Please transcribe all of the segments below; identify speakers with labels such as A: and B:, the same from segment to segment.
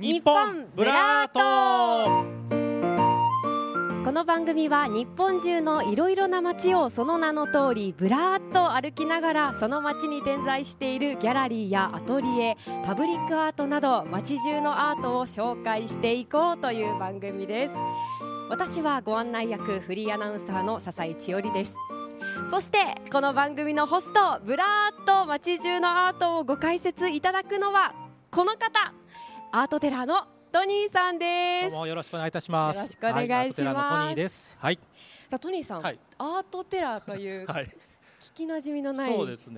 A: 日本ブラート。
B: この番組は日本中のいろいろな街をその名の通りブラーっと歩きながらその街に点在しているギャラリーやアトリエパブリックアートなど街中のアートを紹介していこうという番組です。私はご案内役フリーアナウンサーの笹井千織です。そしてこの番組のホストブラーっと街中のアートをご解説いただくのはこの方。アートテラーのトニーさんです。
A: どうもよろしくお願いいたします。
B: よろしくお願いします。
A: はい、アートテラーのトニーです。はい。
B: さあトニーさん、
A: はい。
B: アートテラーという
A: はい。
B: 聞きなじみのない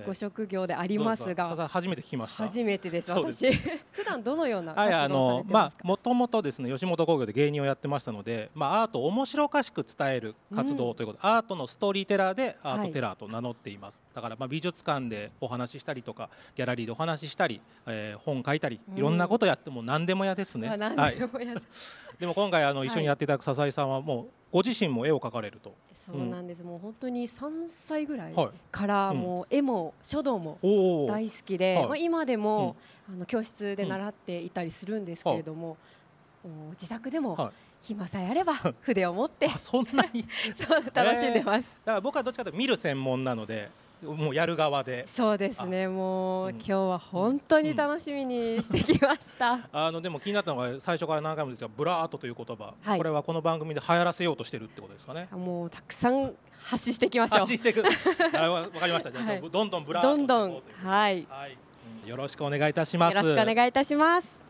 B: ご職業でありますが。
A: さ初めて聞きました。
B: 初めてです。私普段どのような
A: はい、あ
B: 活動をされ
A: のまあ
B: てますか、
A: もともとですね吉本興業で芸人をやってましたので、まあアートを面白おかしく伝える活動ということ、アートのストーリーテラーでアートテラーと名乗っています。だからまあ美術館でお話ししたりとか、ギャラリーでお話ししたり、えー本書いたり、いろんなことやっても何でも嫌ですね。
B: まあ何
A: はい。
B: で。もやる
A: でも今回あの
B: はい。
A: 一緒にやっていただく笹井さんはもうご自身も絵を描かれると。
B: そうなんです、もう本当に3歳ぐらい
A: はい。
B: から
A: うん。
B: もう絵も書道も。大好きで、
A: はい。
B: まあ、今でも、あの教室で習っていたりするんですけれども、自宅でも
A: はい。
B: 暇さえあれば筆を持って
A: あそんなに？
B: そう楽しんでます、
A: だから僕はどっちかというと見る専門なので、もうやる側で。
B: そうですねもう、
A: うん
B: 今日は本当に楽しみにしてきました、
A: あのでも気になったのが最初から何回もですがブラートという言葉、
B: はい
A: これはこの番組で流行らせようとしてるってことですかね。
B: もうたくさん発信していきましょう
A: 発信していく。あわわかりました。じゃあ、
B: はい
A: どんどんブラート
B: どんどんはい
A: はい、うんよろしくお願いいたします。
B: よろしくお願いいたします。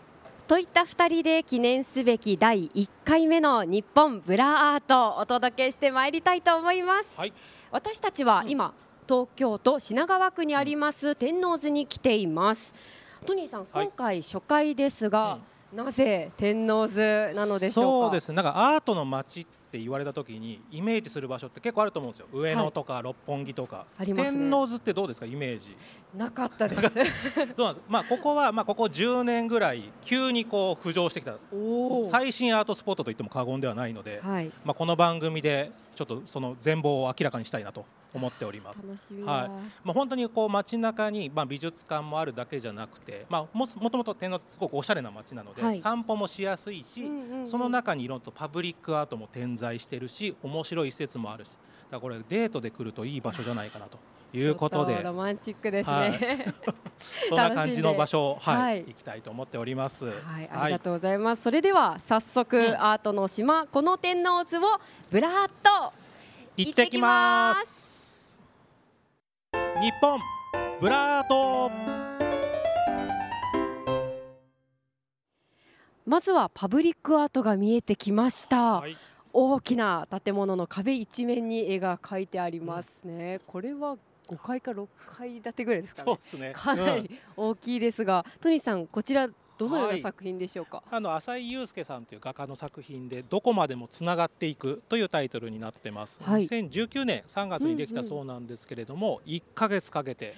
B: といった2人で記念すべき第1回目の日本ブラアートをお届けしてまいりたいと思います。
A: はい。
B: 私たちは今、東京都品川区にあります天王洲に来ています。トニーさん、
A: はい
B: 今回初回ですが、なぜ天王洲なのでしょうか？
A: そうですね。なんかアートの街って言われた時にイメージする場所って結構あると思うんですよ。上野とか六本木とか。
B: ありますね
A: 天王洲ってどうですか？イメージ。
B: なかったです。
A: そうなんです。まあここはまあここ10年ぐらい急にこう浮上してきた。最新アートスポットと言っても過言ではないので、
B: はい。
A: まあこの番組でちょっとその全貌を明らかにしたいなと思っております。はい
B: だ。
A: まあ、本当にこう街中にまあ美術館もあるだけじゃなくて、まあ、ももともと天王洲すごくおしゃれな街なので、
B: はい
A: 散歩もしやすいし、
B: うんうんうん
A: その中にいろんなパブリックアートも点在してるし面白い施設もあるしだからこれデートで来るといい場所じゃないかなということで
B: ロマンチックですね。
A: はい そんな感じの場所を、はい
B: はい
A: 行きたいと思っております。
B: はい、ありがとうございます。それでは早速、
A: うん
B: アートの島この天王洲をブラーっと
A: 行ってきます。日本ブラート
B: まずはパブリックアートが見えてきました。
A: はい
B: 大きな建物の壁一面に絵が描いてありますね。これは5階か6階建てぐらいですかね。
A: そうですね。
B: かな
A: うん
B: り大きいですが、トニーさんこちらどのよう
A: は
B: ない。作品でしょうか？
A: あの浅井祐介さんという画家の作品で「どこまでもつながっていく」というタイトルになってます、
B: はい。
A: 2019年3月にできたそうなんですけれども、1ヶ月かけて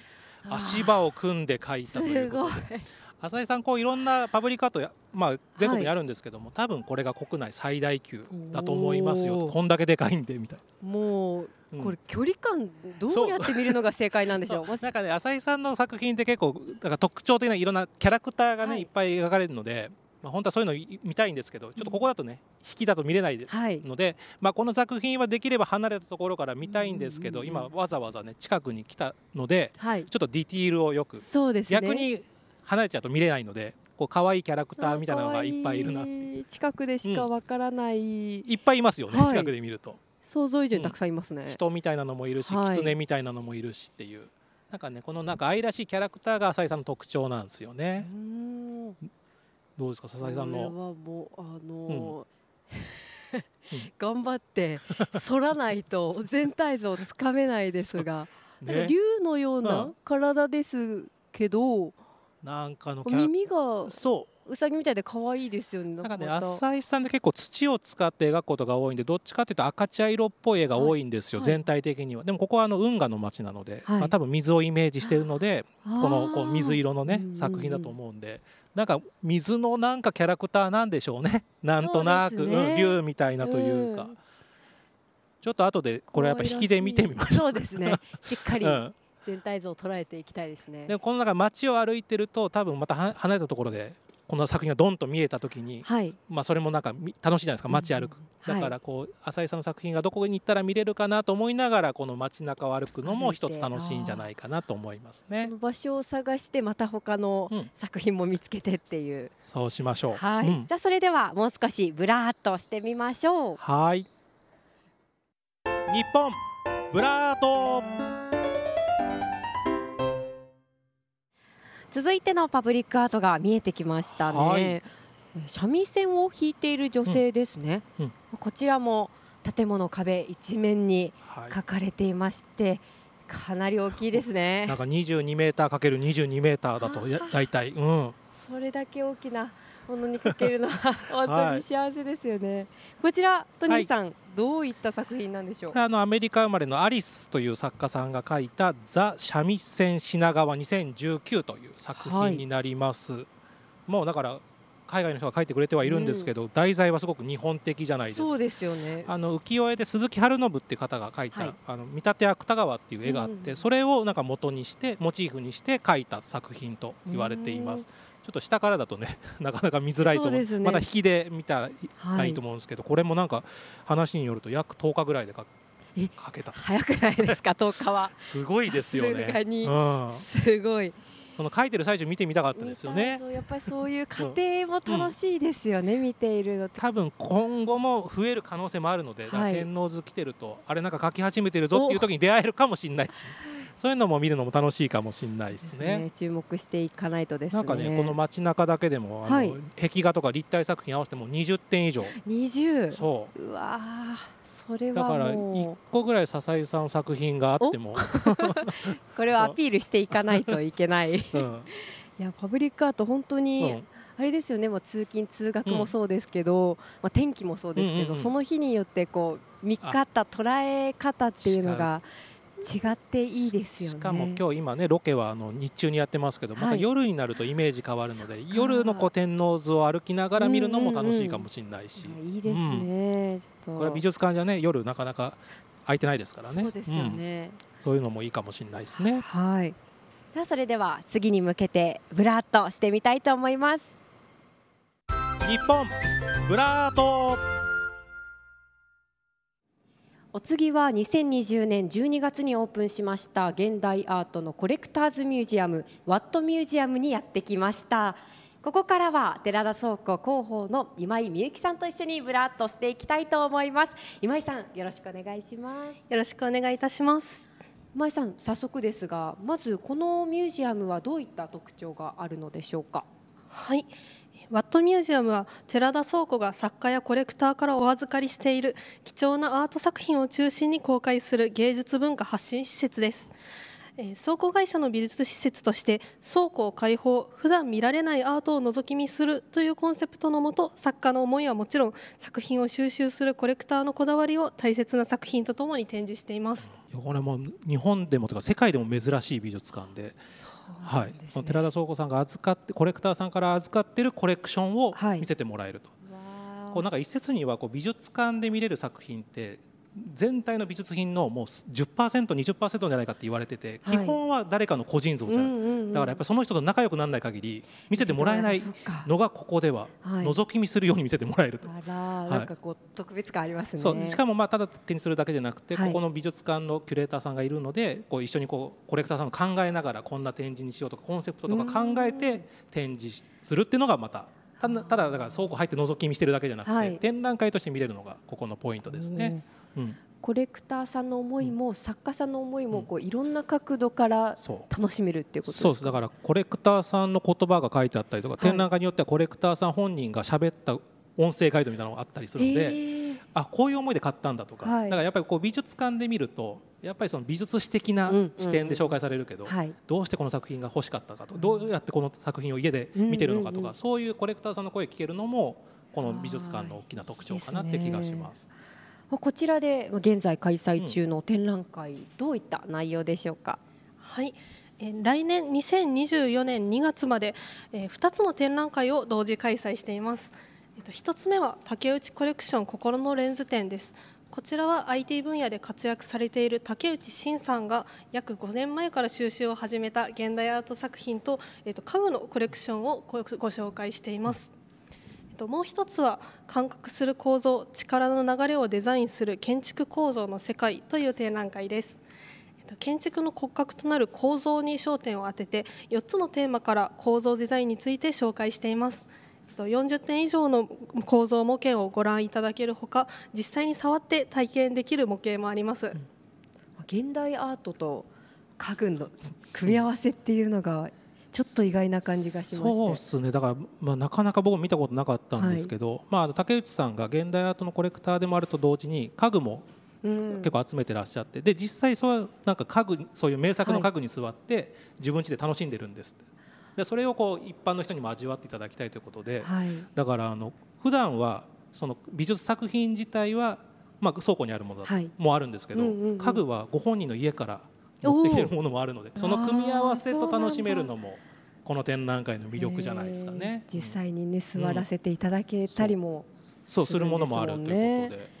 A: 足
B: 場
A: 場を組んで描いたということで。浅井さんこういろんなパブリックアートや、まあ、全国にあるんですけども、多分これが国内最大級だと思いますよ。こんだけでかいんでみたい
B: もう、
A: うん。
B: これ距離感どうやって見るのが正解なんでしょう？
A: ななんかね浅井さんの作品って結構だから特徴的ないろんなキャラクターがね、
B: はい。
A: い、っぱい描かれるので、まあ、本当はそういうのい見たいんですけどちょっとここだとね引きだと見れないで
B: はい。
A: ので、まあ、この作品はできれば離れたところから見たいんですけど、
B: うんうんうん。
A: 今わざわざね近くに来たので
B: はい。
A: ちょっとディティールをよく。
B: そうですね。
A: 逆に離れちゃうと見れないのでこう可愛いキャラクターみたいなのがい。っぱいいるな
B: 近くでしかわからない、
A: いっぱいいますよね、
B: はい。
A: 近くで見ると。
B: 想像以上にたくさんいますね、
A: 人みたいなのもいるし、
B: はい。
A: 狐みたいなのもいるしっていう。なんかねこのなんか愛らしいキャラクターが浅井さんの特徴なんですよね、
B: ん。
A: どうですか笹井さん
B: これは
A: の
B: もうあのー
A: うん。
B: 頑張って反らないと全体像つかめないですが、
A: ね。
B: 竜のよう
A: う
B: なん体ですけど、
A: なんかの
B: 耳が
A: そう。
B: うさぎみたいで可愛いですよね。
A: なんかね浅井さんって結構土を使って描くことが多いんでどっちかっていうと赤茶色っぽい絵が多いんですよ、
B: はい。
A: 全体的には。でもここはあの運河の街なので、
B: はい。
A: まあ、多分水をイメージしてるのでこのこう水色のね作品だと思うんで。なんか水のなんかキャラクターなんでしょうね。なんとなく、
B: そうね。
A: うん竜みたいなというか、
B: うん。
A: ちょっと後でこれやっぱ引きで見てみましょ
B: そうですね。しっか
A: う。
B: り。
A: うん
B: 全体像を捉えていきたいですね。
A: でこの中街を歩いてると多分または離れたところでこの作品がドンと見えた時に、
B: はい。
A: まあ、それもなんかみ楽しいじゃないですか街歩く、
B: うん。
A: だからこう浅井さんの作品がどこに行ったら見れるかなと思いながらこの街中を歩くのも一つ楽しいんじゃないかなと思いますね。
B: その場所を探してまた他の
A: うん。
B: 作品も見つけてっていう、
A: そうしましょう。
B: はい、
A: うん。
B: じゃあそれではもう少しブラーっとしてみましょう。
A: はい。日本ブラート
B: 続いてのパブリックアートが見えてきましたね、
A: はい。
B: え三味線を弾いている女性ですね、
A: うん。うん
B: こちらも建物壁一面に
A: はい
B: 描かれていましてかなり大きいですね。
A: なんか22メーターかける22メーターだとや大体。うん。
B: それだけ大きなものにかけるのは 本当に幸せですよね、こちらトニーさん、どういった作品なんでしょう？
A: あのアメリカ生まれのアリスという作家さんが書いた「ザ・三味線品川2019」という作品になります、もうだから海外の人が書いてくれてはいるんですけど、題材はすごく日本的じゃないです。か
B: そうですよね。
A: あの浮世絵で鈴木春信っていう方が描いた「
B: はい。
A: あの見立て芥川」っていう絵があって、
B: うん
A: それをなんか元にしてモチーフにして描いた作品と言われています。ちょっと下からだとね なかなか見づらいと思う。
B: そうね。
A: また引きで見たら
B: はい
A: いいと思うんですけど、これもなんか話によると約10日ぐらいでか
B: え
A: 描けた
B: 早くないですか？10日は。
A: すごいですよね。
B: に。
A: うん、
B: すごい。
A: この描いてる最中見てみたかったですよね。
B: そうやっぱりそういう過程も楽しいですよね、見ているの
A: 多分今後も増える可能性もあるので、
B: はい。
A: 天王洲来てるとあれなんか描き始めてるぞっていう時に出会えるかもしれないしそういうのも見るのも楽しいかもしれないですね。
B: ね注目していかないとですね。
A: なんかねこの街中だけでもあの、
B: はい。
A: 壁画とか立体作品合わせても20点以上。
B: 20
A: そう。
B: うわーそれは
A: だから
B: も
A: 1個ぐらい笹井さんの作品があっても、
B: う これはアピールしていかないといけない。い
A: うん。
B: やパブリックアート本当に、
A: うん。
B: あれですよね。もう通勤通学もそうですけど、まあ、天気もそうですけど、
A: うんうんうん。
B: その日によってこう見方捉え方っていうのが違っていいですよね。
A: しかも今日今ねロケはあの日中にやってますけど、また
B: はい
A: 夜になるとイメージ変わるので夜のこう天王洲を歩きながら見るのも楽しいかもしれないし、
B: あいいですね、ちょっと。
A: これは美術館じゃね夜なかなか空いてないですからね。
B: そうですよね、
A: うん。そういうのもいいかもしれないですね。
B: はい。さあそれでは次に向けてブラッとしてみたいと思います。
A: 日本ブラート
B: お次は2020年12月にオープンしました現代アートのコレクターズミュージアムワットミュージアムにやってきましたここからは寺田倉庫広報の今井美幸さんと一緒にブラッとしていきたいと思います今井さんよろしくお願いします
C: よろしくお願いいたします。
B: 今井さん早速ですがまずこのミュージアムはどういった特徴があるのでしょうか？
C: はい。ワットミュージアムは寺田倉庫が作家やコレクターからお預かりしている貴重なアート作品を中心に公開する芸術文化発信施設です。えー倉庫会社の美術施設として倉庫を開放普段見られないアートを覗き見するというコンセプトのもと作家の思いはもちろん作品を収集するコレクターのこだわりを大切な作品とともに展示しています。
A: これも日本でもとか世界でも珍しい美術館で、はい、その寺田倉庫さんが預かってコレクターさんから預かってるコレクションを
B: はい
A: 見せてもらえると、
B: わ
A: こうなんか一説にはこう美術館で見れる作品って全体の美術品のもう 10%20% じゃないかって言われてて、
B: はい。
A: 基本は誰かの個人像じゃない、だからやっぱりその人と仲良くならない限り見せてもらえないのがここでは
B: はい。
A: 覗き見するように見せてもらえると。
B: あら、なんかこう特別感ありますね。
A: そう。しかもまあただ手にするだけじゃなくて、
B: はい。
A: ここの美術館のキュレーターさんがいるのでこう一緒にこうコレクターさんが考えながらこんな展示にしようとかコンセプトとか考えて展示するっていうのがまたただただだから倉庫入って覗き見してるだけじゃなくて、
B: はい。
A: 展覧会として見れるのがここのポイントですね。うん、
B: コレクターさんの思いも、作家さんの思いもこういろんな角度から楽しめるっていうこと
A: そうです。だからコレクターさんの言葉が書いてあったりとか、
B: い。
A: 展覧会によってはコレクターさん本人が喋った音声ガイドみたいなのがあったりするので、あこういう思いで買ったんだとか、
B: はい。
A: だからやっぱりこう美術館で見るとやっぱりその美術史的な
B: うん
A: 視点で紹介されるけど、
B: はい。
A: どうしてこの作品が欲しかったかとどうやってこの作品を家で見てるのかとか、そういうコレクターさんの声聞けるのもこの美術館の大きな特徴かなって気がします。
B: こちらで現在開催中の展覧会、どういった内容でしょうか？
C: はい、来年2024年2月まで、2つの展覧会を同時開催しています。1つ目は竹内コレクション心のレンズ展です。こちらは IT 分野で活躍されている竹内慎さんが約5年前から収集を始めた現代アート作品と,、えー、と家具のコレクションをご紹介しています。ともう一つは感覚する構造力の流れをデザインする建築構造の世界という展覧会です。建築の骨格となる構造に焦点を当てて4つのテーマから構造デザインについて紹介しています。40点以上の構造模型をご覧いただけるほか実際に触って体験できる模型もあります、
B: 現代アートと家具の組み合わせっていうのがちょっと意外な感じがしま
A: そうですね。だから、まあ、なかなか僕見たことなかったんですけど、はい、まあ、竹内さんが現代アートのコレクターでもあると同時に家具も結構集めてらっしゃって、で実際そうなんか家具そういう名作の家具に座って自分家で楽しんでるんです。でそれをこう一般の人にも味わっていただきたいということで、はい、だからあの普段はその美術作品自体は、まあ、倉庫にあるものもあるんですけど、家具はご本人の家から持ってきてるものもあるのでその組み合わせと楽しめるのもこの展覧会の魅力じゃないですかね。
B: 実際にね座らせていただけたりも、
A: そうするものもあるということで。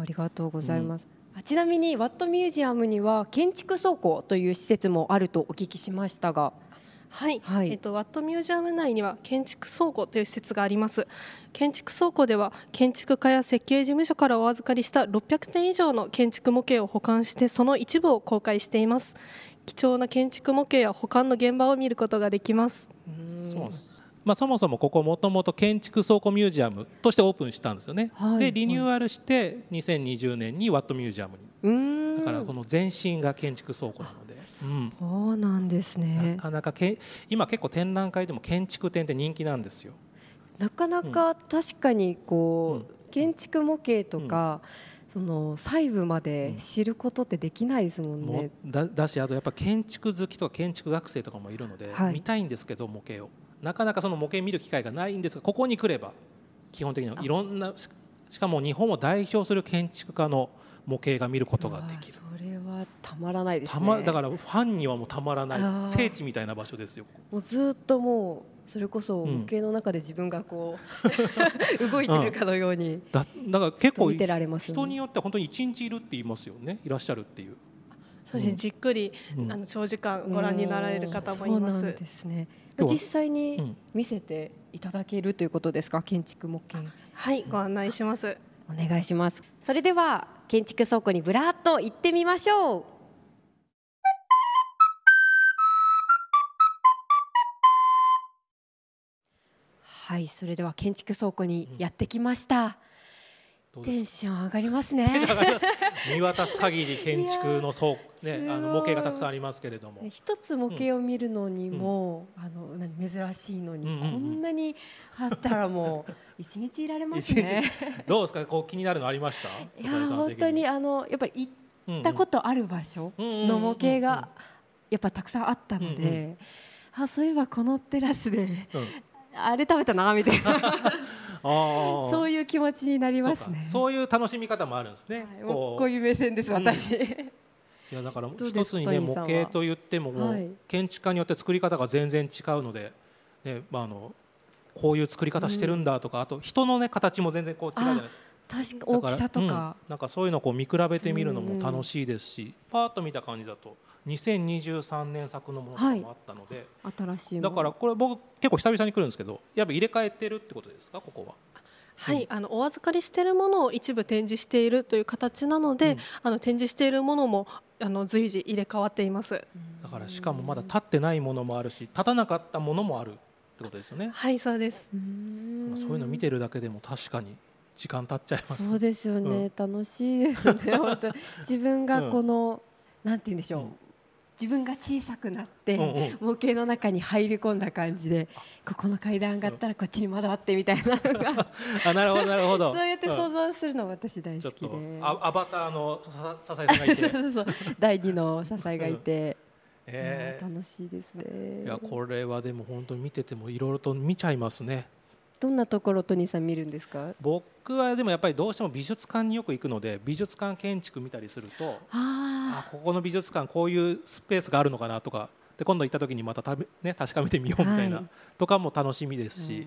B: ありがとうございます。うん、ちなみにワットミュージアムには建築倉庫という施設もあるとお聞きしましたが
C: はい、はい、えっとワットミュージアム内には建築倉庫という施設があります。建築倉庫では建築家や設計事務所からお預かりした600点以上の建築模型を保管してその一部を公開しています。貴重な建築模型や保管の現場を見ることができます。
A: そうまあ、そもそもここもともと建築倉庫ミュージアムとしてオープンしたんですよね、はい、でリニューアルして2020年にワットミュージアムに。だからこの全身が建築倉庫なので
B: そうなんですね。
A: なかなかけ今結構展覧会でも建築展って人気なんですよ。
B: なかなか確かにこう、うん、建築模型とか、うん、その細部まで知ることってできないですもんね、
A: うん、だだしあとやっぱ建築好きとか建築学生とかもいるので、はい、見たいんですけど模型を。なかなかその模型見る機会がないんですがここに来れば基本的にはいろんなしかも日本を代表する建築家の模型が見ることができる。
B: それはたまらないですね、ま、
A: だからファンにはもうたまらない聖地みたいな場所ですよ。
B: もうずっともうそれこそ模型の中で自分がこう、うん、動いてるかのように、
A: だだから結構見てられます、ね、人によって本当に一日いるって言いますよねいらっしゃるっていう。
C: そうですね、じっくり、うん、あの長時間ご覧になられる方もいます。
B: ですね。実際に見せていただけるということですか、建築模型。
C: はい、ご案内します。
B: お願いします。それでは建築倉庫にぶらっと行ってみましょう。はい、それでは建築倉庫にやってきました。テンション上がりますね。
A: 見渡す限り建築の倉ね、あの模型がたくさんありますけれども。
B: 一つ模型を見るのにも、うん、あの珍しいのに、こんなにあったらもう一日いられますね。
A: どうですか、こう気になるのありました？
B: いや本当にあのやっぱり行ったことある場所の模型がやっぱたくさんあったので、あそういえばこのテラスで、あれ食べたなみたいな。そういう気持ちになりますね。
A: そういう楽しみ方もあるんですね、はい、
B: こう。いう目線です私、い
A: やだから一つにね模型と言ってもも建築家によって作り方が全然違うので、ねまあ、あのこういう作り方してるんだとか、あと人のね形も全然こう違うじゃないですか。
B: 確か大きさとか、
A: うん、なんかそういうのをこう見比べてみるのも楽しいですし、パーッと見た感じだと2023年作のものとかもあったので、
B: はい、新しい
A: だからこれ僕結構久々に来るんですけどやっぱ入れ替えてるってことですかここは？
C: はい、うん、あのお預かりしているものを一部展示しているという形なので、うん、あの展示しているものもあの随時入れ替わっています。
A: だからしかもまだ立ってないものもあるし立たなかったものもあるってことですよね。
C: はいそうです。
A: そういうの見てるだけでも確かに時間経っちゃいます
B: そうですよね、うん、楽しいですね 本当自分がこの、なんて言うんでしょう、自分が小さくなって、うんうん、模型の中に入り込んだ感じでここの階段上がったらこっちに窓あってみたいなのが。
A: あなるほどなるほど。
B: そうやって想像するの私大好きで、
A: アアバターの支えさんがいて。そうそう。
B: 第二の支えがいて、えー、楽しいですね。
A: いやこれはでも本当に見ててもいろいろと見ちゃいますね。
B: どんなところトニーさん見るんですか？
A: 僕はでもやっぱりどうしても美術館によく行くので美術館建築見たりするとあここの美術館こういうスペースがあるのかなとかで今度行った時にまたた、ね、確かめてみようみたいな、はい、とかも楽しみですし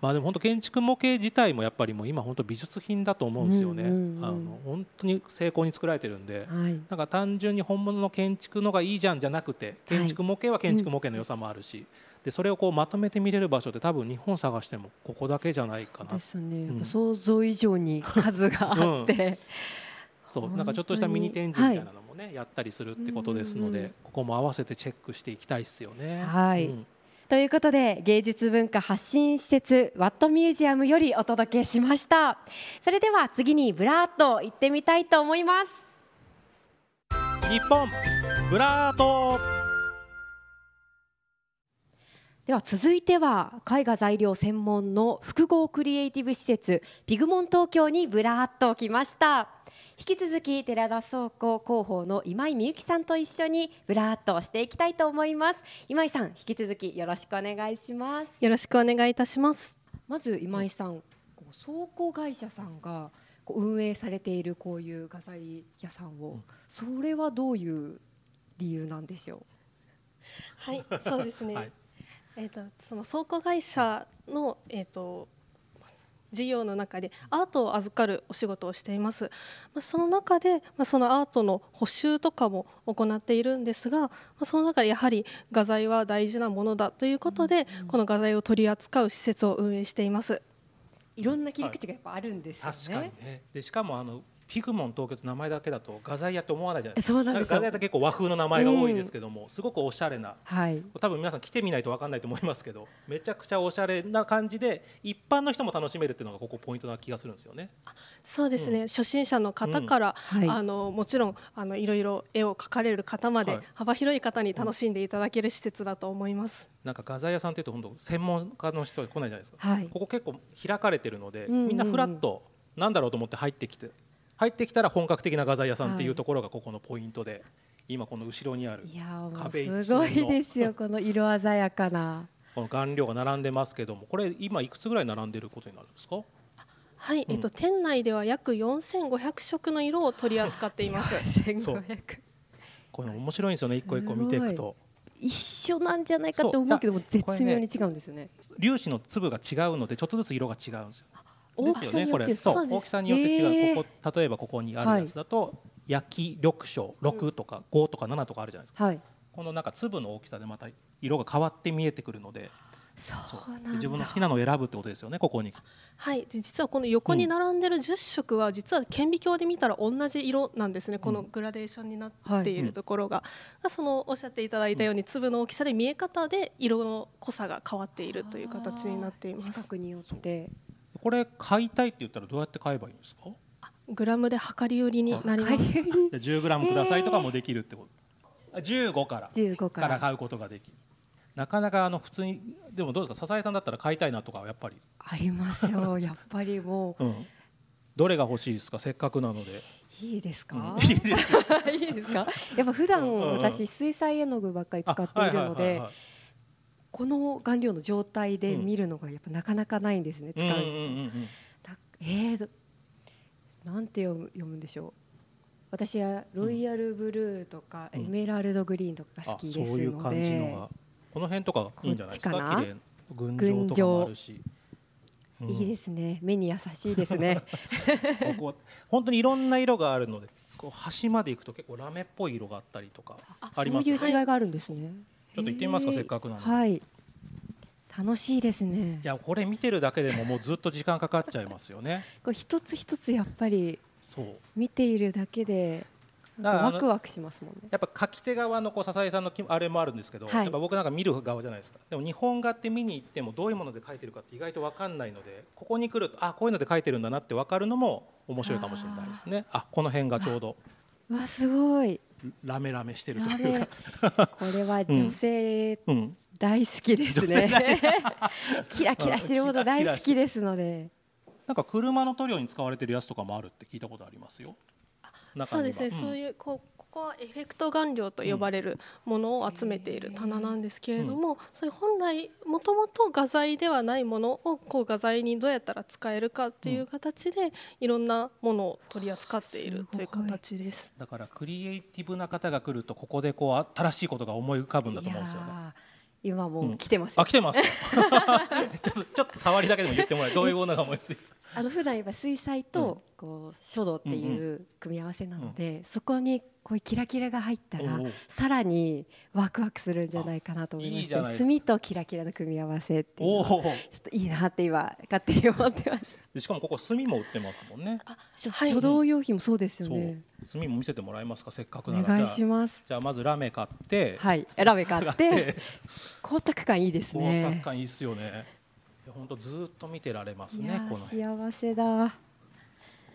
A: まあでも本当建築模型自体もやっぱりもう今本当美術品だと思うんですよね。
B: うんうんうん。
A: あの本当に精巧に作られてるんで。
B: はい。
A: なんか単純に本物の建築のがいいじゃんじゃなくて建築模型は建築模型の良さもあるし、でそれをこうまとめて見れる場所って多分日本探してもここだけじゃないかな
B: ですね、
A: うん。
B: 想像以上に数が。あ って、
A: そう。なんかちょっとしたミニ展示みたいなのもね、やったりするってことですので、
B: うんうん
A: ここも合わせてチェックしていきたいですよね。
B: はい。
A: うん
B: ということで芸術文化発信施設 WHAT MUSEUM よりお届けしました。それでは次にブラーっと行ってみたいと思います。
A: 日本ブラート。
B: では続いては絵画材料専門の複合クリエイティブ施設 PIGMENT TOKYO にブラーっと来ました引き続き寺田倉庫広報の今井美幸さんと一緒にブラーっとしていきたいと思います今井さん引き続きよろしくお願いします
C: よろしくお願いいたします。
B: まず今井さん、こう倉庫会社さんがこう運営されているこういう画材屋さんを、
A: うん
B: それはどういう理由なんでしょ
C: はい、そうですね。
A: はい
C: えっ、とその倉庫会社のえっ、と事業の中でアートを預かるお仕事をしています。まあ、その中で、まあ、そのアートの補修とかも行っているんですが、まあ、その中でやはり画材は大事なものだということで、この画材を取り扱う施設を運営しています。
B: ういろんな切り口がやっぱあるんですよね、
A: 確かにねでしかもあのピグモン東京って名前だけだと画材屋って思わないじゃないですか。
B: そうなんです
A: 画材屋って結構和風の名前が多いですけども、すごくおしゃれな。
B: はい。
A: 多分皆さん来てみないと分かんないと思いますけどめちゃくちゃおしゃれな感じで一般の人も楽しめるっていうのがここポイントな気がするんですよね。
C: そうですね、初心者の方から、
B: はい。
C: あのもちろんあのいろいろ絵を描かれる方まで、
A: はい。
C: 幅広い方に楽しんでいただける施設だと思います。
A: なんか画材屋さんっていうと本当専門家の人が来ないじゃないですか。
B: はい。
A: ここ結構開かれてるので、
B: うんうんうん。
A: みんなフラッとなんだろうと思って入ってきて入ってきたら本格的な画材屋さんっていうところがここのポイントで、今この後ろにある壁一面の。
B: うすごいですよこの色鮮やかな。
A: この顔料が並んでますけどもこれ今いくつぐらい並んでることになるんですか？
C: はい、えっと店内では約4500色の色を取り扱っています。
A: そう。
B: 1500
A: これ面白いんですよね一個一個見ていくと。
B: 一緒なんじゃないかと思うけども絶妙に違うんですよね。
A: 粒子の粒が違うのでちょっとずつ色が違うんですよ。
B: 大きさによって
A: これ。
C: そう
A: 大きさによって違う、ここ例えばここにあるやつだと、焼き緑章6とか5とか7とかあるじゃないですか、
B: はい。
A: このなんか粒の大きさでまた色が変わって見えてくるので
B: そう
A: 自分の好きなのを選ぶってことですよねここに。
C: はい、で実はこの横に並んでる10色は実は顕微鏡で見たら同じ色なんですね。このグラデーションになっているところが、そのおっしゃっていただいたように粒の大きさで見え方で色の濃さが変わっているという形になっていま
B: 視
C: す。
B: 覚によって
A: これ買いたいって言ったらどうやって買えばいいんですか？
C: グラムで量り売りになります。
A: じゃあ 10g くださいとかもできるってこと、あ15から。
B: 15か
A: から。ら買うことができる。なかなかあの普通にでもどうですか？笹井さんだったら買いたいなとかはやっぱり、
B: ありますよ。やっぱりも
A: う。ん、どれが欲しいですか？せっかくなので。
B: ういいですか、
A: うん。いいです
B: か？やっぱ普段私水彩絵の具ばっかり使っているの
A: あはいはいはい
B: で
A: はい
B: この顔料の状態で見るのがやっぱなかなかないんですね、使う人、
A: うんうんうん。うん
B: だえーどなんて読む読むんでしょう。私はロイヤルブルーとか、
A: うん。
B: エメラルドグリーンとかが好
A: あ
B: きですので。
A: そういう感じのが。この辺とかいいんじゃないですか？
B: か
A: 群青とかもあるし、うん。
B: いいですね。目に優しいですね。
A: ここ本当にいろんな色があるのでこう端まで行くと結構ラメっぽい色があったりとかあ
B: そう
A: りますよ
B: いう違いがあるんですね、
A: ちょっと行ってみますか
B: へー
A: せっかくなので
B: はい。楽しいですね。
A: いやこれ見てるだけでももうずっと時間かかっちゃいますよね。
B: これ一つ一つやっぱり
A: そう。
B: 見ているだけでワクワクしますもんね。
A: やっぱ書き手側のこう笹井さんのきあれもあるんですけど、
B: はい。
A: やっぱ僕なんか見る側じゃないですか。でも日本画って見に行ってもどういうもので書いてるかって意外と分かんないのでここに来るとあこういうので書いてるんだなって分かるのも面白いかもしれないですね。あこの辺がちょうど。
B: うわすごい
A: ラメラメしてると
B: ラ
A: いう
B: メ
A: か、
B: これは女性
A: うん、
B: 大好きですね、キラキラしてるもの大好きですので。
A: なんか車の塗料に使われてるやつとかもあるって聞いたことありますよ。
C: そうですね、そういうこうここはエフェクト顔料と呼ばれるものを集めている棚なんですけれども、そういう本来もともと画材ではないものをこう画材にどうやったら使えるかっていう形でいろんなものを取り扱っているという形です。
A: だからクリエイティブな方が来るとここでこう新しいことが思い浮かぶんだと思うんですよね。
B: 今もう来てます、
A: あ来てます。か ちょっとちょっと触りだけでも言ってもらえどういうものが思いつい
B: あの普段言えば水彩とこう書道っていう組み合わせなので、そこにこういうキラキラが入ったらさらにワクワクするんじゃないかなと思いま
A: すか。
B: 墨とキラキラの組み合わせっていうちょ
A: おお
B: っといいなって今勝手に思ってました
A: でしかもここ墨も売ってますもんね。
B: 書
C: はい。
B: 書道用品もそうですよね。
A: 墨も見せてもらえますか？せっかく
B: お
A: なら。
B: 願い
A: じゃあ
B: します。
A: じゃあまずラメ買って。
B: はい。ラメ買って 光沢感いいです
A: 光
B: ね
A: 沢感いいっすよね。本当ずーっと見てられますねこの
B: 幸せだ。わ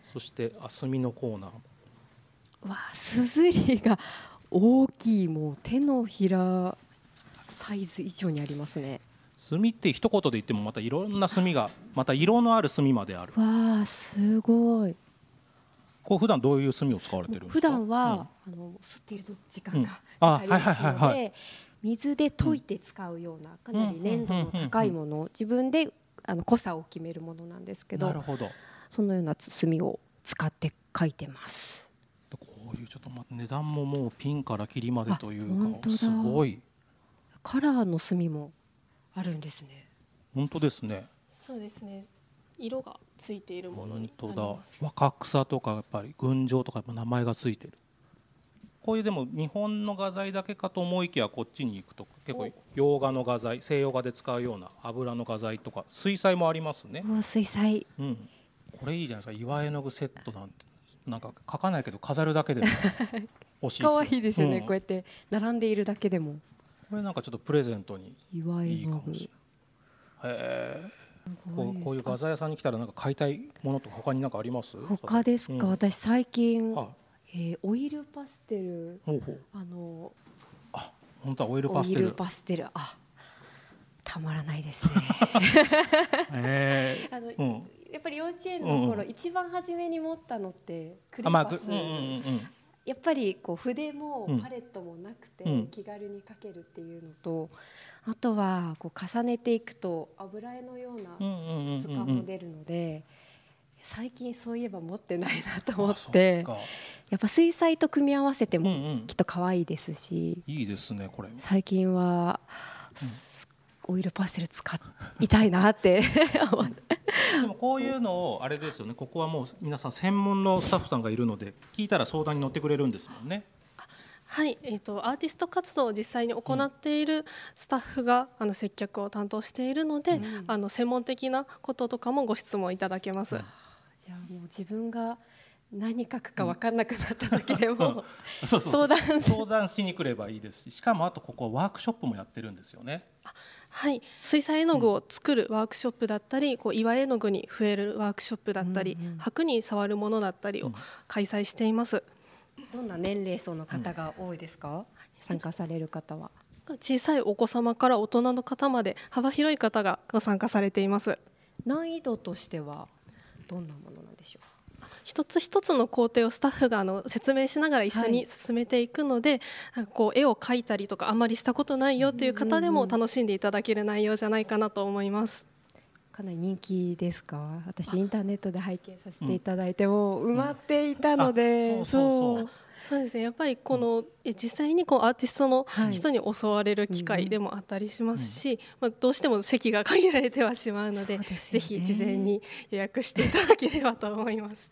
A: そしてあ墨のコーナー
B: あすずりが大きいもう手のひらサイズ以上にありますね。
A: 墨って一言で言ってもまたいろんな墨がまた色のある墨まである。
B: わあすごい。
A: こう普段どういう墨を使われてるんですか？
B: 普段は、あの吸っていると時間がかかりますので水で溶いて使うようなかなり粘度の高いものを自分であの濃さを決めるものなんですけど
A: うんなるほど。
B: そのような墨を使って書いてます
A: ちょっとま値段ももうピンからキリまでというかすごい。
B: カラーの墨もあるんですね。
A: 本当ですね。
C: そうですね。色がついているもの
A: 本
C: になり
A: 当だ。若草とかやっぱり群青とかやっぱ名前がついてる。こういうでも日本の画材だけかと思いきやこっちに行くと結構洋画の画材西洋画で使うような油の画材とか水彩もありますね、
B: うわ水彩。
A: うん、これいいじゃないですか。岩絵の具セットなんてなんか描かないけど飾るだけでも 欲しい
B: 可愛いですよね、
A: うん。
B: こうやって。並んでいるだけでも。
A: これなんかちょっとプレゼントに
B: 祝
A: い
B: い
A: かもしれない。へえ。こうこういう画材屋さんに来たらなんか買いたいものとか他になんかあります？
B: 他ですか、
A: うん。
B: 私最近、
A: あ。
B: えーオイルパステルあの
A: 本当はオイルパ
B: オイル。
A: ステル
B: パステル。あたまらないですね。
A: へえ。
B: あの、
A: うん
B: やっぱり幼稚園の頃、
A: うん
B: 一番初めに持ったのってクレ
A: あまあ
B: パス、
A: ぐうんうんうん。
B: やっぱりこう筆も
A: うん
B: パレットもなくて、
A: うん。
B: 気軽に描けるっていうのとあとはこう重ねていくと油絵のような
A: うんうんうんうん
B: 質感も出るので、最近そういえば持ってないなと思って
A: か。
B: やっぱ水彩と組み合わせて
A: うん
B: も
A: うん。
B: きっと可愛いですし、
A: いいですねこれ
B: 最近は、オイルパステル使いたいなって思って
A: でもこういうのをあれですよね。ここはもう皆さん専門のスタッフさんがいるので聞いたら相談に乗ってくれるんですもんね。
C: はい、えー、とアーティスト活動を実際に行っているスタッフが、あの接客を担当しているので、
B: うん。
C: あの専門的なこととかもご質問いただけます。
A: うん
B: じゃあもう自分が何書くか分かんなくなった時でも、
A: そうそうそう。
B: 相談
A: 相談しに来ればいいです。ししかもあとここワークショップもやってるんですよね。
C: はい、水彩絵の具を作るワークショップだったり、こう岩絵の具に増えるワークショップだったり、
B: うんうん。
C: 白に触るものだったりを
A: うん。
C: 開催しています。
B: どんな年齢層の方が多いですか、参加される方は。
C: 小さいお子様から大人の方まで幅広い方がご参加されています。
B: 難易度としてはどんなものなんでしょう？
C: 一つ一つの工程をスタッフがあの説明しながら一緒に進めていくので、なんかこう絵を描いたりとかあんまりしたことないよっていう方でも楽しんでいただける内容じゃないかなと思います。
B: かなり人気ですか？私インターネットで拝見させていただいても埋まっていたので、
A: あそう
C: ですね。やっぱりこの、え実際にこうアーティストの
B: はい。
C: 人に襲われる機会でもあったりしますし、まあ、どうしても席が限られてはしまうのでぜひ事前に予約していただければと思います。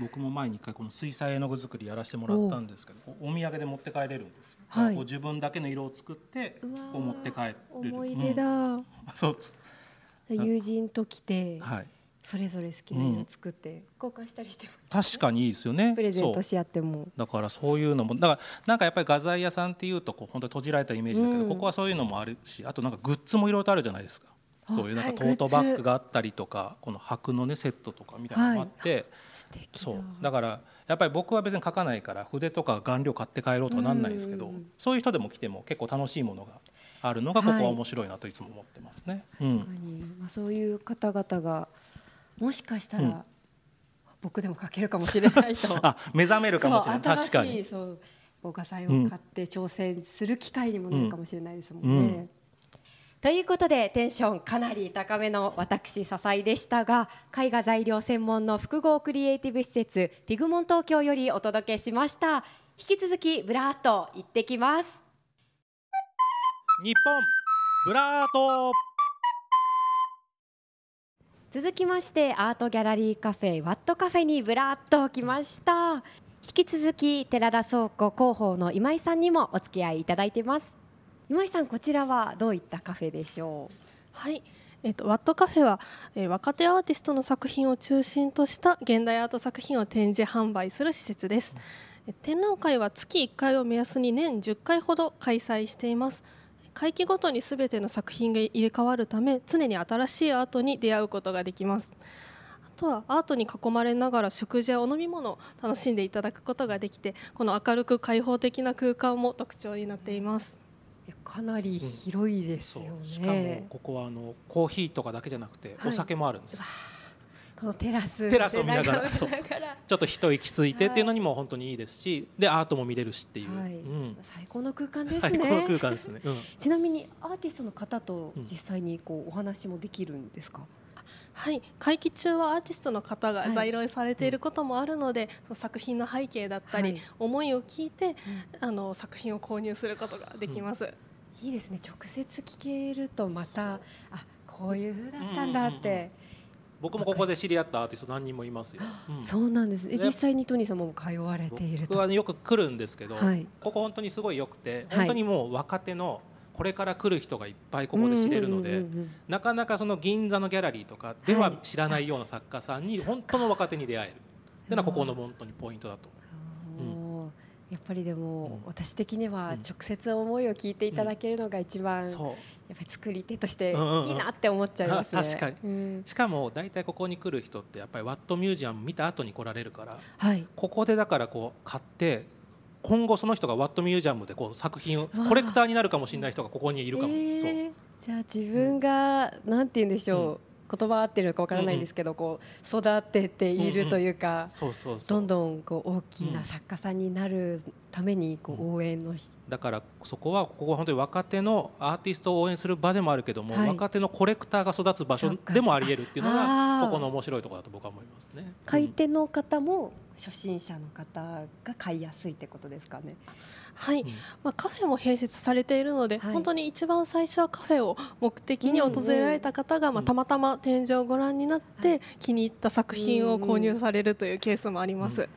A: 僕も前に一回この水彩絵の具作りやらせてもらったんですけどおお土産で持って帰れるんですよ、
B: はい。
A: こう自分だけの色を作ってこう持って帰れる。
B: 思い出だ、
A: うん。そう
B: 友人と来て
A: はい。
B: それぞれ好きな色を作って交換したりしても。
A: 確かにいいですよね。
B: プレゼントし合っても。
A: だからそういうのもだからなんかやっぱり画材屋さんっていうとこう本当に閉じられたイメージだけど、
B: うん。
A: ここはそういうのもあるしあとなんかグッズもいろいろとあるじゃないですか。
B: あ
A: そういうなんか
B: はい
A: トートバッグがあったりとか、この箔のねセットとかみたいなのもあって、
B: 素敵だ
A: そう。だからやっぱり僕は別に描かないから筆とか顔料買って帰ろうとはなんないですけど、
B: うん
A: そういう人でも来ても結構楽しいものがあるのがここは
B: はい
A: 面白いなといつも思ってますね。うん。
B: 確かに、まあ、そういう方々がもしかしたら、
A: うん。
B: 僕でも書けるかもしれないと。
A: あ目覚めるかもしれない。確かに。
B: そうお画材を買って挑戦する機会にもなるかもしれないですもんね。
A: うん
B: ということでテンションかなり高めの私笹井でしたが絵画材料専門の複合クリエイティブ施設 PIGMENT TOKYO よりお届けしました。引き続きブラーっと行ってきます。
A: 日本ブラート。
B: 続きましてアートギャラリーカフェワットカフェにブラッと来ました。引き続き寺田倉庫広報の今井さんにもお付き合いいただいてます今井さんこちらはどういったカフェでしょう？
C: はい。えっと、ワットカフェは、えー、若手アーティストの作品を中心とした現代アート作品を展示販売する施設です、うん、展覧会は月1回を目安に年10回ほど開催しています。会期ごとにすべての作品が入れ替わるため常に新しいアートに出会うことができます。あとはアートに囲まれながら食事やお飲み物を楽しんでいただくことができてこの明るく開放的な空間も特徴になっています。
B: かなり広いですよね、う。ん、
A: しかもここはあのコーヒーとかだけじゃなくてお酒もあるんです、はい
B: このテラス
A: テラスを見ながら。ちょっと一息ついてっていうのにも本当にいいですし、でアートも見れるしっていう、はい。うん、
B: 最高の空間ですね。
A: 最高の空間ですね、
B: うん、ちなみにアーティストの方と実際にこうお話もできるんですか、
C: はい会期中はアーティストの方が在廊されていることもあるので、はい、その作品の背景だったり、はい、思いを聞いて、うん、あの作品を購入することができます、
B: いいですね。直接聞けるとまたあこういうふうだったんだって、うんうんうん。
A: 僕もここで知り合ったアーティスト何人もいますよ。
B: うん、そうなんです。実際にトニーさんも通われている
A: 僕はよく来るんですけど、はい、ここ本当にすごい良くて、本当にもう若手のこれから来る人がいっぱいここで知れるので、なかなかその銀座のギャラリーとかでは知らないような作家さんに本当の若手に出会える。っていうのはここの本当にポイントだと
B: やっぱりでも、私的には直接思いを聞いていただけるのが一番、やっぱり作り手としていいなって思っちゃいます、ね、
A: 確かに、うん、しかも大体ここに来る人ってやっぱりワットミュージアム見た後に来られるから、
B: はい、
A: ここでだからこう買って今後その人がワットミュージアムでこう作品をコレクターになるかもしれない人がここにいるかも、えー、
B: じゃあ自分が、うん、なんて言うんでしょう、うん。言葉合ってるのかわからないんですけど、こう育てているというか、どんどんこう大きな作家さんになるためにこう応援の、
A: だからそこはここは本当に若手のアーティストを応援する場でもあるけども、はい、若手のコレクターが育つ場所でもあり得るっていうのがここの面白いところだと僕は思いますね。
B: 買い手の方も初心者の方が買いやすいってことですかね。
C: はい、うん、まあ、カフェも併設されているので、はい、本当に一番最初はカフェを目的に訪れられた方が、まあ、たまたま展示をご覧になって、気に入った作品を購入されるというケースもあります。うん。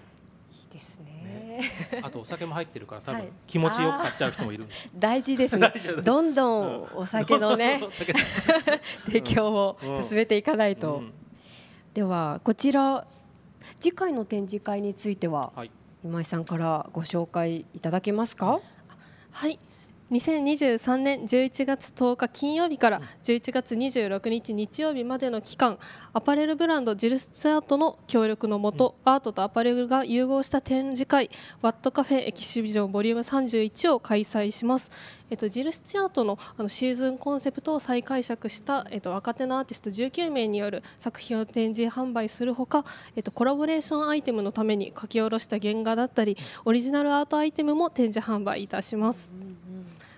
A: あとお酒も入ってるから多分気持ちよく買っちゃう人もいる、はい、
B: 大事です。ねどんどんお酒の。ね、提供を進めていかないと、うん、ではこちら次回の展示会については、はい、今井さんからご紹介いただけますか？
C: はい。2023年11月10日金曜日から11月26日日曜日までの期間アパレルブランドジルスツアートの協力のもと、アートとアパレルが融合した展示会ワットカフェエキシビジョンボリューム31を開催します、えっと、ジルスチアートのあのシーズンコンセプトを再解釈した、えっと、若手のアーティスト19名による作品を展示販売するほか、えっと、コラボレーションアイテムのために書き下ろした原画だったりオリジナルアートアイテムも展示販売いたします。うん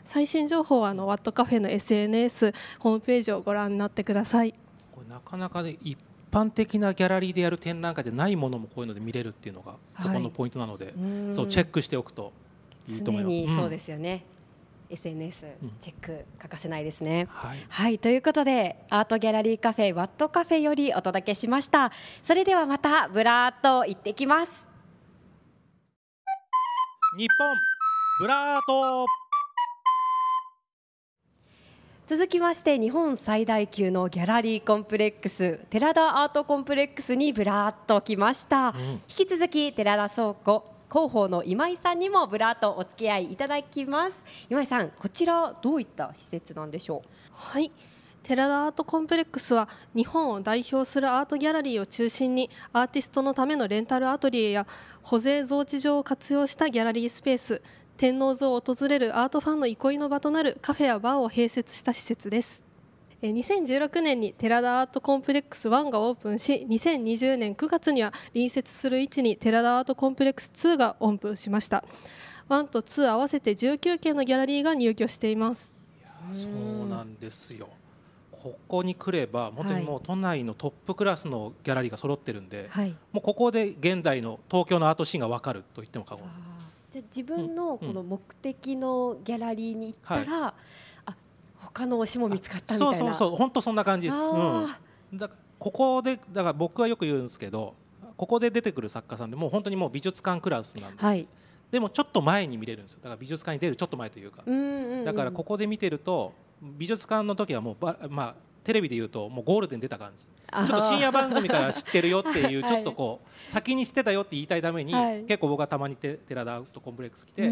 C: 最新情報はあのワットカフェの SNS ホームページをご覧になってください
A: これなかなか、ね、一般的なギャラリーでやる展覧会でないものもこういうので見れるっていうのがここのポイントなので、はい、そうチェックしておくといいと思い
B: ます。そうですよね、うん、SNS チェック欠かせないですね、はい、はい、ということでアートギャラリーカフェワットカフェよりお届けしました。それではまたブラーっと行ってきます。
A: 日本ブラート。
B: 続きまして日本最大級のギャラリーコンプレックス寺田アートコンプレックスにブラーっと来ました、うん、引き続き寺田倉庫広報の今井さんにもブラーとお付き合いいただきます。今井さんこちらどういった施設なんでしょう？
C: はい。寺田アートコンプレックスは日本を代表するアートギャラリーを中心にアーティストのためのレンタルアトリエや保税蔵置場を活用したギャラリースペース。天王洲を訪れるアートファンの憩いの場となるカフェやバーを併設した施設です。2016年に寺田アートコンプレックス1がオープンし2020年9月には隣接する位置に寺田アートコンプレックス2がオープンしました。1と2合わせて19件のギャラリーが入居しています。
A: いやそうなんですよ。ここに来れば本当にもう都内のトップクラスのギャラリーが揃ってるんで、はい、もうここで現代の東京のアートシーンが分かると言っても過言。
B: じゃ自分のこの目的のギャラリーに行ったら、うんはい、あ他の推しも見つかったみたいな。
A: そうそうそう本当そんな感じです、うん、
B: あ
A: だからここでだから僕はよく言うんですけどここで出てくる作家さんでもう本当にもう美術館クラスなんです、
B: ーはい。
A: でもちょっと前に見れるんですよ。だから美術館に出るちょっと前というか、
B: うんうんうん。
A: だからここで見てると美術館の時はもうばまあテレビで言うともうゴールデン出た感じ。ちょっと深夜番組から知ってるよっていう
B: はい。
A: ちょっとこう先に知ってたよって言いたいために、
B: はい。
A: 結構僕はたまにテ寺田アウトコンプレックス来て、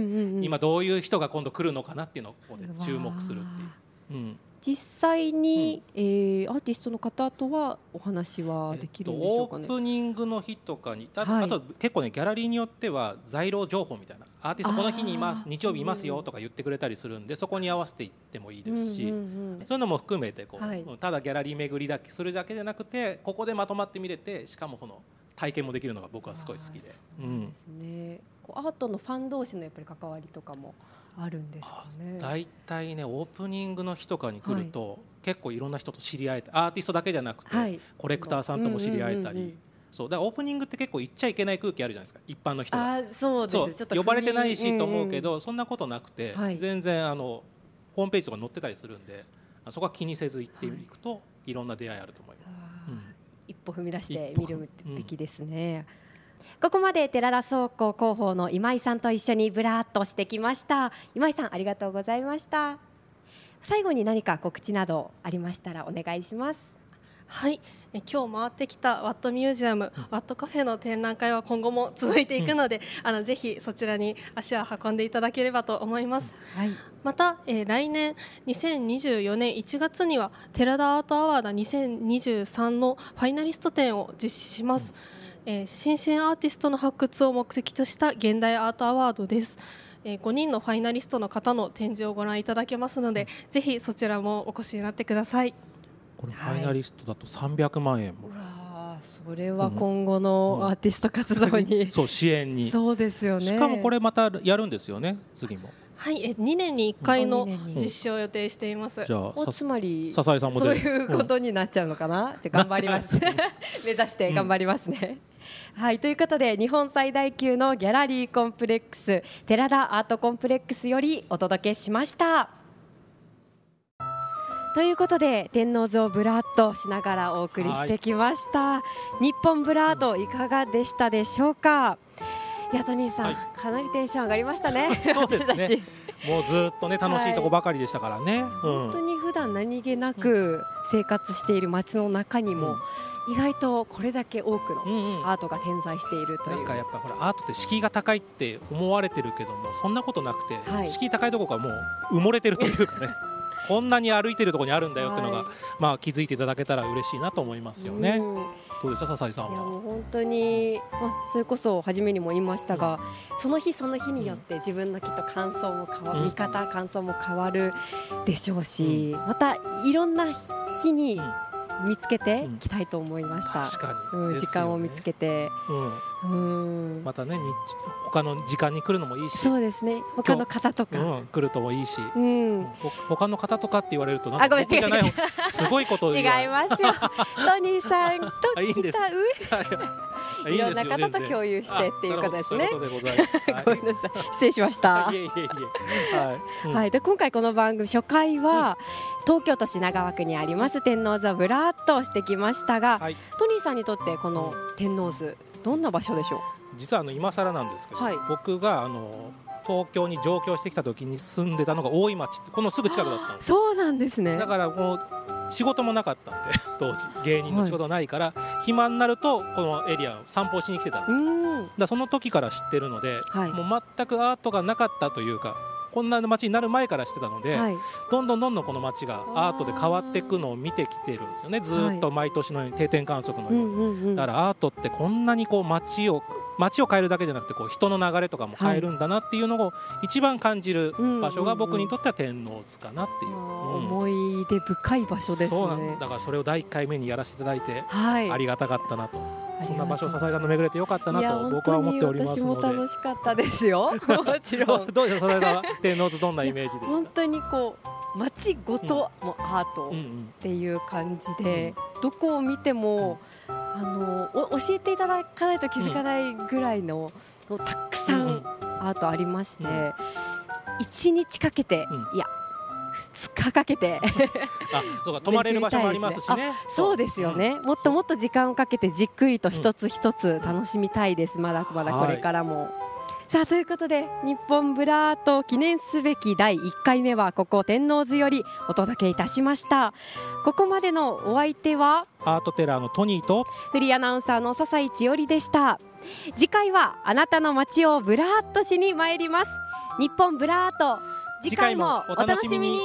A: 今どういう人が今度来るのかなっていうのをここで注目するっていう。うん。
B: 実際に、えーアーティストの方とはお話はできるんでしょうかね？
A: えっと、オープニングの日とかにあ,、
B: はい。
A: あと結構ねギャラリーによっては在廊情報みたいなアーティストこの日にいます日曜日いますよとか言ってくれたりするんでそこに合わせていってもいいですし、
B: うんうんうん
A: そういうのも含めてこう、
B: はい。
A: ただギャラリー巡りだけするだけじゃなくてここでまとまって見れてしかもこの体験もできるのが僕はすごい好きで。
B: あーそうなんこうアートのファン同士のやっぱり関わりとかもあるんですかね。
A: 大体ねオープニングの日とかに来ると、結構いろんな人と知り合えてアーティストだけじゃなくて、
B: はい。
A: コレクターさんとも知り合えたり、
B: うんうんうんうん。
A: そう。だオープニングって結構言っちゃいけない空気あるじゃないですか一般の人が。
B: あーそうです。
A: 呼ばれてないしと思うけ
B: ど、
A: ど、そんなことなくて、
B: はい。
A: 全然あのホームページとか載ってたりするんであそこは気にせず行っていくと、い、ろんな出会いあると思います。うん。
B: 一歩踏み出して
A: 一歩。
B: 見るべきですね。ここまで寺田倉庫広報の今井さんと一緒にブラーっとしてきました。今井さんありがとうございました。最後に何か告知などありましたらお願いします。
C: はい、え今日回ってきたワットミュージアム、ワットカフェの展覧会は今後も続いていくので、あのぜひそちらに足を運んでいただければと思います。
B: はい。
C: また、えー来年2024年1月には寺田アートアワード2023のファイナリスト展を実施します、えー新進アーティストの発掘を目的とした現代アートアワードです、え5人のファイナリストの方の展示をご覧いただけますので、ぜひそちらもお越しになってください。
A: これフ
B: はい。
A: ァイナリストだと300万円も、
B: うわーそれは今後のアーティスト活動に、
A: そう支援に。
B: そうですよね。
A: しかもこれまたやるんですよね次も。
C: はい、え2年に1回の
B: 2年に。
C: 実施を予定しています。
A: じゃあ
B: つまり
A: 笹井さんも
B: そういうことになっちゃうのかな、じゃあ頑張ります。目指して頑張りますね、はいということで日本最大級のギャラリーコンプレックス寺田アートコンプレックスよりお届けしました。ということで天王洲ブラーっとしながらお送りしてきました、日本ブラードいかがでしたでしょうか？いやトニーさん、
A: はい。
B: かなりテンション上がりましたね
A: そうですね。もうずっとね楽しいとこばかりでしたからね、
B: 本当に普段何気なく生活している街の中にも意外とこれだけ多くの
A: うんうん。うん
B: アートが点在しているという。
A: なんかやっぱほらアートって敷居が高いって思われてるけどもそんなことなくて、
B: はい。
A: 敷居高いところがもう埋もれてるというかね こんなに歩いてるところにあるんだよっていうのが、
B: はい。
A: まあ気づいていただけたら嬉しいなと思いますよね。
B: うん。
A: どうでした笹井さん
B: いや
A: は。
B: もう本当に、まあ、それこそ初めにも言いましたが、その日その日によって自分のきっと感想も変わる、
A: うん。
B: 見方感想も変わるでしょうし、またいろんな日に見つけていきたいと思いました、
A: 確かに、
B: うん、時間を見つけて、
A: うん、
B: うん
A: またね日他の時間に来るのもいいし。
B: そうですね。他の方とか、
A: うん、来るともいいし、
B: うん、
A: ほ他の方とかって言われるとなんか
B: あごめん。
A: 僕じゃない方すごいことを
B: 違いますよ。トニーさんと
A: あいいんです。
B: 北上。
A: い。
B: ろんな方と共有してっていうことですね。
A: ご
B: めんなさい。失礼しました。
A: はい、いえいえいえ。はい。うん。
B: はい、で今回この番組初回は、東京都品川区にあります天王洲をぶらっとしてきましたが、
A: はい。
B: トニーさんにとってこの天王洲どんな場所でしょう？
A: 実はあの今更なんですけど、
B: はい。
A: 僕があの東京に上京してきた時に住んでたのが大井町ってこのすぐ近くだったんです。
B: そうなんですね。
A: だからもう仕事もなかったんで 当時。芸人の仕事ないから、暇になるとこのエリアを散歩しに来てたんですだその時から知ってるので、
B: はい。
A: もう全くアートがなかったというか。こんな街になる前から知ってたので、
B: はい。
A: どんどんどんどんこの街がアートで変わっていくのを見てきてるんですよね。ずーっと毎年のように定点観測の
B: う
A: ように、
B: んうんうん。
A: だからアートってこんなにこう街を街を変えるだけじゃなくてこう人の流れとかも変えるんだなっていうのを一番感じる場所が僕にとっては天王洲かなっていう、
B: あー
A: うん
B: 思い出深い場所です
A: そうなん
B: ね
A: だからそれを第1回目にやらせていただいて
B: はい。
A: ありがたかったなと、そんな場所を支えがの巡れてよかったなと僕は思っておりますので。
B: 楽しかったですよ。もちろ
A: どうん どうですかそれが天王洲どんなイメージでし
B: 本
A: た
B: 当にこう街ごともアート
A: うんうん
B: っていう感じで、どこを見ても、あのお教えていただかないと気づかないぐらいの、もうたくさ
A: うんうん。
B: んアートありまして、
A: うん。
B: 一日かけて、
A: うん。
B: いや日かけて。
A: あそうか泊まれる場所もありますしね。
B: そうですよね、もっともっと時間をかけてじっくりと一つ一つ楽しみたいです、まだまだこれからも。さあということで日本ブラート記念すべき第1回目はここ天王洲よりお届けいたしました。ここまでのお相手は
A: アートテラーのトニーと
B: フリーアナウンサーの笹井千織でした。次回はあなたの街をブラーっとしに参ります。日本ブラート次回もお楽しみに